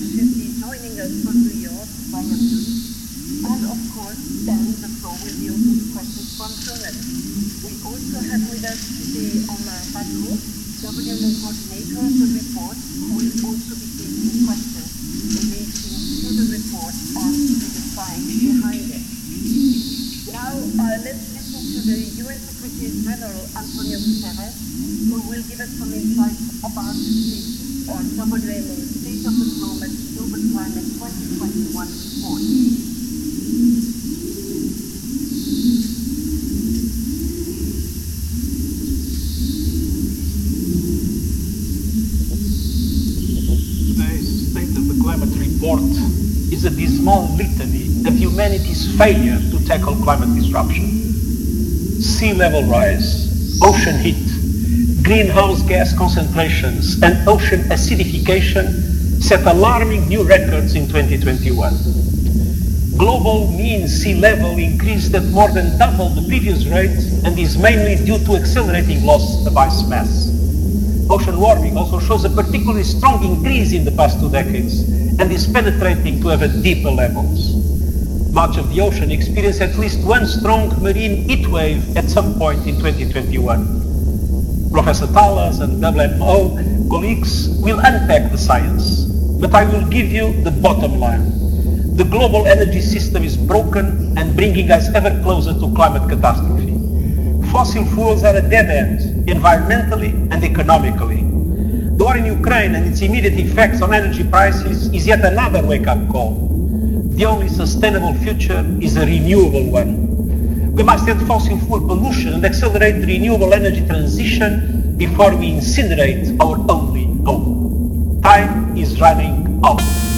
should be joining us from New York via Zoom. And of course, then the floor will be open to questions from journalists. We also have with us today Omar Baddour, WMO coordinator of the report, who will also be taking questions relating to the report and the science behind it. Now, uh, let's listen to the UN Secretary General, Antonio Guterres, who will give us some insights about the state or WMO state of the 2021 report. Today's State of the Climate report is a dismal litany of humanity's failure to tackle climate disruption. Sea level rise, ocean heat, greenhouse gas concentrations, and ocean acidification set alarming new records in 2021. Global mean sea level increased at more than double the previous rate and is mainly due to accelerating loss of ice mass. Ocean warming also shows a particularly strong increase in the past two decades and is penetrating to ever deeper levels. Much of the ocean experienced at least one strong marine heat wave at some point in 2021. Professor Taalas and WMO colleagues will unpack the science, but I will give you the bottom line. The global energy system is broken and bringing us ever closer to climate catastrophe. Fossil fuels are a dead end, environmentally and economically. The war in Ukraine and its immediate effects on energy prices is yet another wake-up call. The only sustainable future is a renewable one. We must end fossil fuel pollution and accelerate the renewable energy transition before we incinerate our only home. Time is running out.